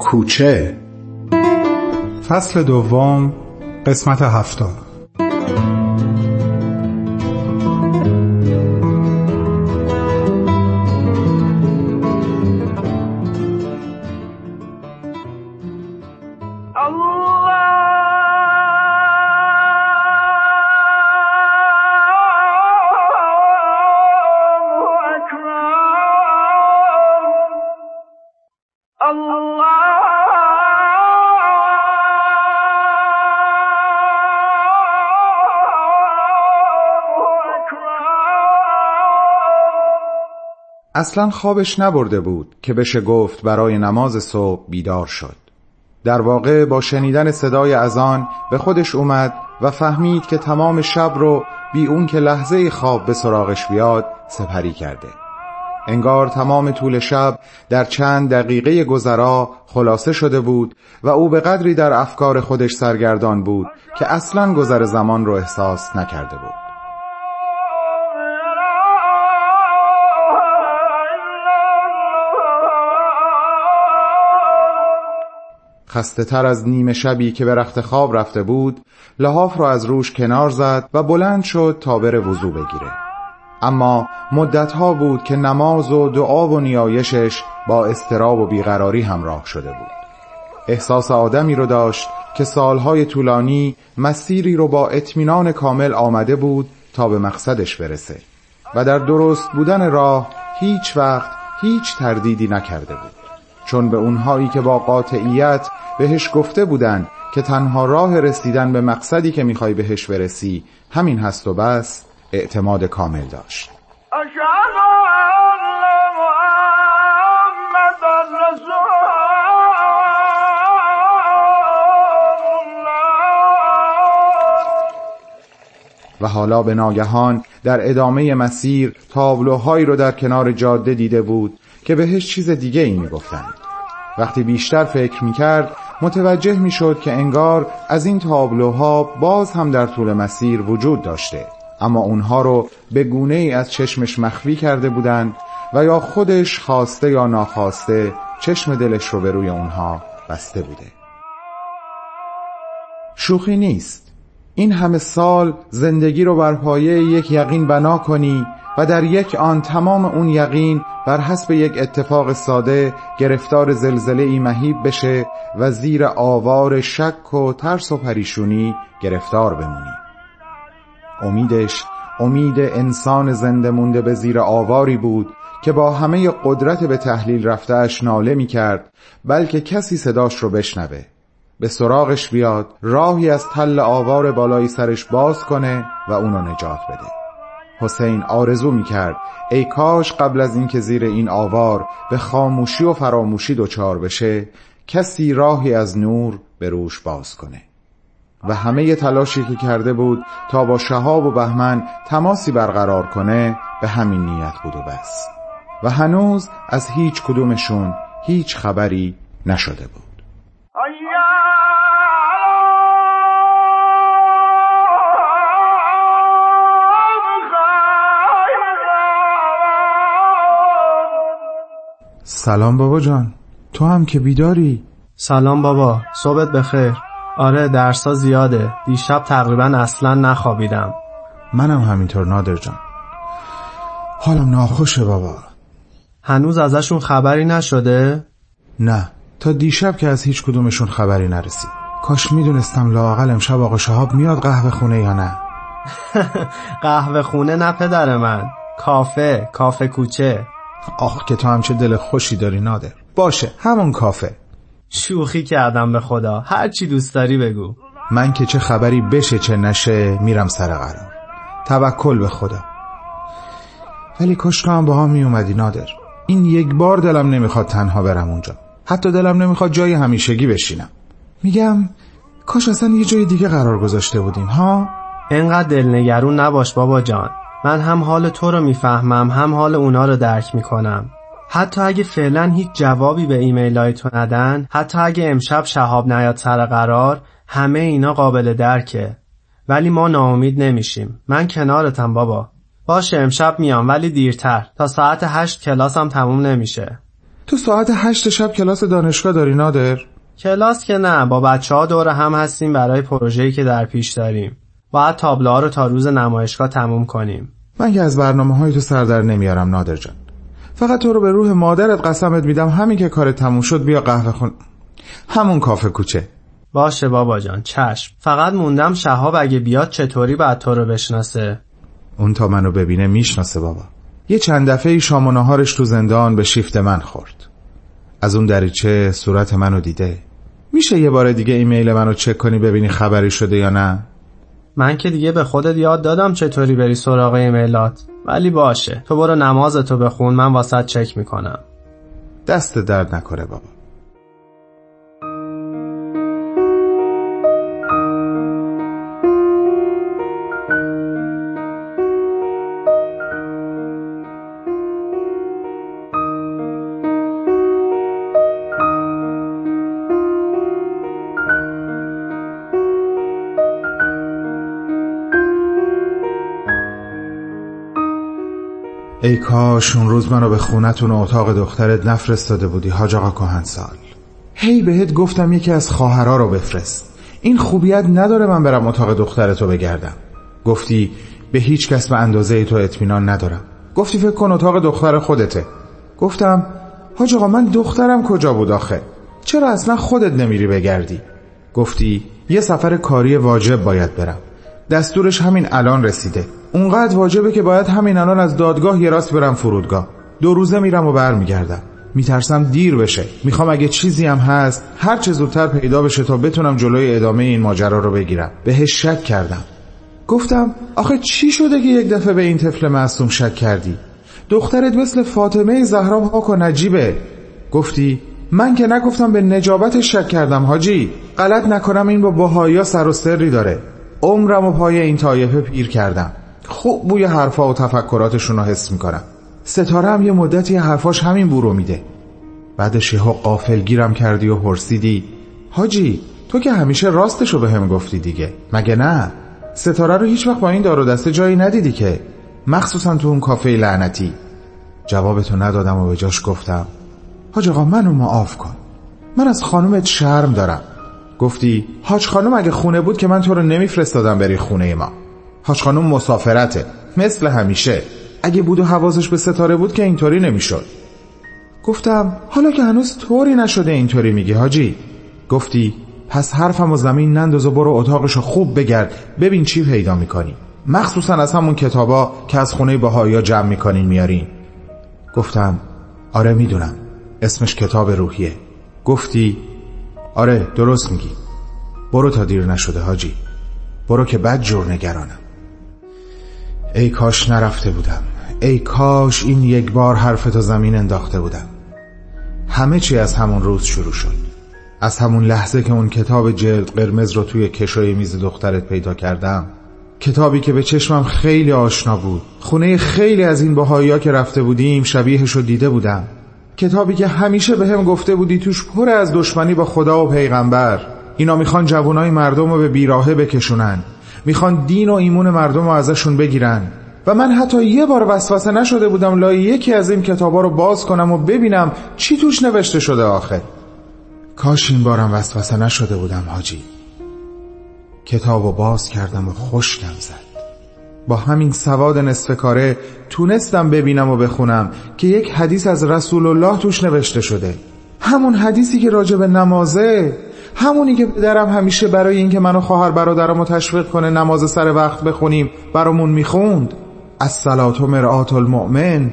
کوچه. فصل دوم قسمت هفتاد. اصلا خوابش نبرده بود که بشه گفت برای نماز صبح بیدار شد. در واقع با شنیدن صدای اذان به خودش اومد و فهمید که تمام شب رو بی اون که لحظه خواب به سراغش بیاد سپری کرده. انگار تمام طول شب در چند دقیقه گذرا خلاصه شده بود و او به قدری در افکار خودش سرگردان بود که اصلا گذر زمان رو احساس نکرده بود. خسته تر از نیمه شبی که به رخت خواب رفته بود لحاف را از روش کنار زد و بلند شد تا بره وضو بگیره. اما مدتها بود که نماز و دعا و نیایشش با استراب و بیقراری همراه شده بود. احساس آدمی رو داشت که سالهای طولانی مسیری رو با اطمینان کامل آمده بود تا به مقصدش برسه و در درست بودن راه هیچ وقت هیچ تردیدی نکرده بود. چون به اونهایی که با قاطعیت بهش گفته بودن که تنها راه رسیدن به مقصدی که می‌خوای بهش برسی همین هست و بس اعتماد کامل داشت. و حالا به ناگهان در ادامه مسیر تابلوهایی رو در کنار جاده دیده بود که بهش چیز دیگه ای می‌گفتند. وقتی بیشتر فکر می‌کرد متوجه می‌شد که انگار از این تابلوها باز هم در طول مسیر وجود داشته. اما اونها رو به گونه ای از چشمش مخفی کرده بودند و یا خودش خواسته یا ناخواسته چشم دلش رو به روی اونها بسته بوده. شوخی نیست. این همه سال زندگی رو بر پایه یک یقین بنا کنی و در یک آن تمام اون یقین بر حسب یک اتفاق ساده گرفتار زلزله ای مهیب بشه و زیر آوار شک و ترس و پریشونی گرفتار بمونی. امیدش امید انسان زنده مونده به زیر آواری بود که با همه قدرت به تحلیل رفتهش ناله می کرد بلکه کسی صداش رو بشنوه. به سراغش بیاد راهی از تل آوار بالای سرش باز کنه و اونو نجات بده. حسین آرزو می کرد ای کاش قبل از اینکه زیر این آوار به خاموشی و فراموشی دچار بشه کسی راهی از نور به روش باز کنه. و همه تلاشی که کرده بود تا با شهاب و بهمن تماسی برقرار کنه به همین نیت بود و بس. و هنوز از هیچ کدومشون هیچ خبری نشده بود. سلام بابا جان. تو هم که بیداری؟ سلام بابا صبحت بخیر. آره درسا زیاده. دیشب تقریبا اصلا نخوابیدم. منم همینطور نادر جان. حالم ناخوشه بابا. هنوز ازشون خبری نشده؟ نه تا دیشب که از هیچ کدومشون خبری نرسید کاش می‌دونستم لاقل امشب آقا شهاب میاد قهوه خونه یا نه. قهوه خونه نه پدر من. کافه کافه کوچه. آخ که تو هم چه دل خوشی داری نادر. باشه همون کافه. شوخی کردم به خدا. هر چی دوست داری بگو. من که چه خبری بشه چه نشه میرم سر قرار. توکل به خدا. ولی کاش هم با هم می اومدی نادر. این یک بار دلم نمی‌خواد تنها برم اونجا. حتی دلم نمی‌خواد جای همیشگی بشینم. میگم کاش اصلا یه جای دیگه قرار گذاشته بودیم ها؟ انقدر دلنگرون نباش بابا جان. من هم حال تو رو می‌فهمم هم حال اونا رو درک می‌کنم. حتی اگه فعلا هیچ جوابی به ایمیل های تو ندن حتی اگه امشب شهاب نیاد سر قرار همه اینا قابل درکه. ولی ما ناامید نمیشیم. من کنارتم بابا. باشه امشب میام ولی دیرتر. تا ساعت هشت کلاسم تموم نمیشه. تو ساعت هشت شب کلاس دانشگاه داری نادر؟ کلاس که نه. با بچه ها دور هم هستیم برای پروژه‌ای که در پیش داریم. باید تابلوها رو تا روز نمایشگاه تموم کنیم. من که از برنامه های تو سر در نمیارم نادر جان. فقط تو رو به روح مادرت قسمت میدم همین که کار تموم شد بیا قهوه خون همون کافه کوچه. باشه بابا جان چشم. فقط موندم شهاب اگه بیاد چطوری بعد تو رو بشناسه؟ اون تا منو ببینه می‌شناسه بابا. یه چند دفعه شام و نهارش تو زندان به شیفت من خورد. از اون دریچه صورت منو دیده. میشه یه بار دیگه ایمیل منو چک کنی ببینی خبری شده یا نه؟ من که دیگه به خودت یاد دادم چطوری بری سراغ ایمیلات ولی باشه. تو برو نمازتو بخون من واسط چک می‌کنم. دست درد نکنه بابا. ای کاش اون روز منو به خونتون و اتاق دخترت نفرستاده بودی حاج آقا کهنسال. هی بهت گفتم یکی از خواهرا رو بفرست. این خوبیت نداره من برم اتاق دخترتو بگردم. گفتی به هیچ کس به اندازه تو اطمینان ندارم. گفتی فکر کن اتاق دختر خودته. گفتم حاج آقا من دخترم کجا بود آخه؟ چرا اصلا خودت نمیری بگردی؟ گفتی یه سفر کاری واجب باید برم. دستورش همین الان رسیده. اونقدر واجبه که باید همین الان از دادگاه یه راست برم فرودگاه. دو روزه میرم و برمیگردم. میترسم دیر بشه. می‌خوام اگه چیزی هم هست هر چه زودتر پیدا بشه تا بتونم جلوی ادامه این ماجرا رو بگیرم. بهش شک کردم. گفتم آخه چی شده که یک دفعه به این طفل معصوم شک کردی؟ دخترت مثل فاطمه زهرا پاک و نجیبه. گفتی من که نگفتم به نجابتش شک کردم حاجی. غلط نکنم این با بهایا سر و سری داره. عمرم و پای این طایفه پیر کردم. خوب بوی حرفا و تفکراتشون رو حس می‌کنم. ستاره هم یه مدتی حرفاش همین بو میده. بعدش یهو قافل گیرم کردی و پرسیدی حاجی تو که همیشه راستشو به هم گفتی دیگه. مگه نه؟ ستاره رو هیچ وقت با این دار دسته جایی ندیدی که. مخصوصا تو اون کافه لعنتی. جوابتو ندادم و به جاش گفتم حاج آقا منو معاف کن. من از خانومت شرم دارم. گفتی حاج خانم اگه خونه بود که من تو رو نمیفرستادم بری خونه ما. حاج خانم مسافرته مثل همیشه. اگه بود و حواسش به ستاره بود که اینطوری نمی‌شد. گفتم حالا که هنوز طوری نشده اینطوری میگی حاجی. گفتی پس حرفم و زمین ننداز و برو اتاقشو خوب بگرد ببین چی پیدا می‌کنی. مخصوصا از همون کتابا که از خونه باهایا جمع می‌کنین میارین. گفتم آره می‌دونم. اسمش کتاب روحیه. گفتی آره درست میگی. برو تا دیر نشده حاجی. برو که بد جور نگرانم. ای کاش نرفته بودم. ای کاش این یک بار حرفتو زمین انداخته بودم. همه چی از همون روز شروع شد. از همون لحظه که اون کتاب جلد قرمز رو توی کشوی میز دخترت پیدا کردم کتابی که به چشمم خیلی آشنا بود. خونه خیلی از این باهایی که رفته بودیم شبیهش رو دیده بودم. کتابی که همیشه به هم گفته بودی توش پر از دشمنی با خدا و پیغمبر. اینا می‌خوان جوانای مردم رو به بیراهه بکشونن. می‌خوان دین و ایمون مردم رو ازشون بگیرن. و من حتی یه بار وسوسه نشده بودم لای یکی از این کتابا رو باز کنم و ببینم چی توش نوشته شده آخه. کاش این بارم وسوسه نشده بودم حاجی. کتاب رو باز کردم و خشکم زد. با همین سواد نصف کاره تونستم ببینم و بخونم که یک حدیث از رسول الله توش نوشته شده. همون حدیثی که راجع به نمازه همونی که پدرم همیشه برای اینکه منو خواهر برادرمو تشویق کنه نماز سر وقت بخونیم برامون می‌خوند. از سلات و مرآت المؤمن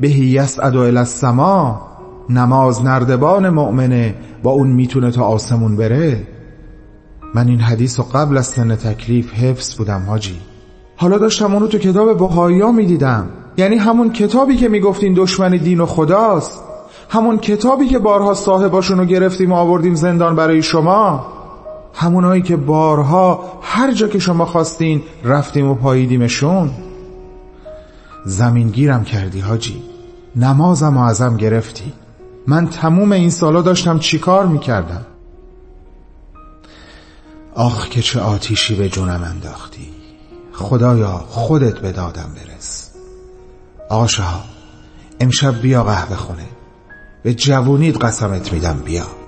بهی یسعد الی السما. نماز نردبان مؤمنه با اون می‌تونه تا آسمون بره. من این حدیث و قبل از سن تکلیف حفظ بودم حاجی. حالا داشتم اونو تو کتاب بهایا می‌دیدم. یعنی همون کتابی که می‌گفتین دشمن دین و خداست. همون کتابی که بارها صاحباشونو گرفتیم و آوردیم زندان برای شما همونایی که بارها هر جا که شما خواستین رفتیم و پاییدیمشون. زمین گیرم کردی حاجی نمازم و ازم گرفتی. من تموم این سالا داشتم چیکار می‌کردم؟ آخ که چه آتیشی به جونم انداختی. خدایا خودت به دادم برس. آقا امشب بیا قهوه خونه. به جوونید قسمت میدم بیا.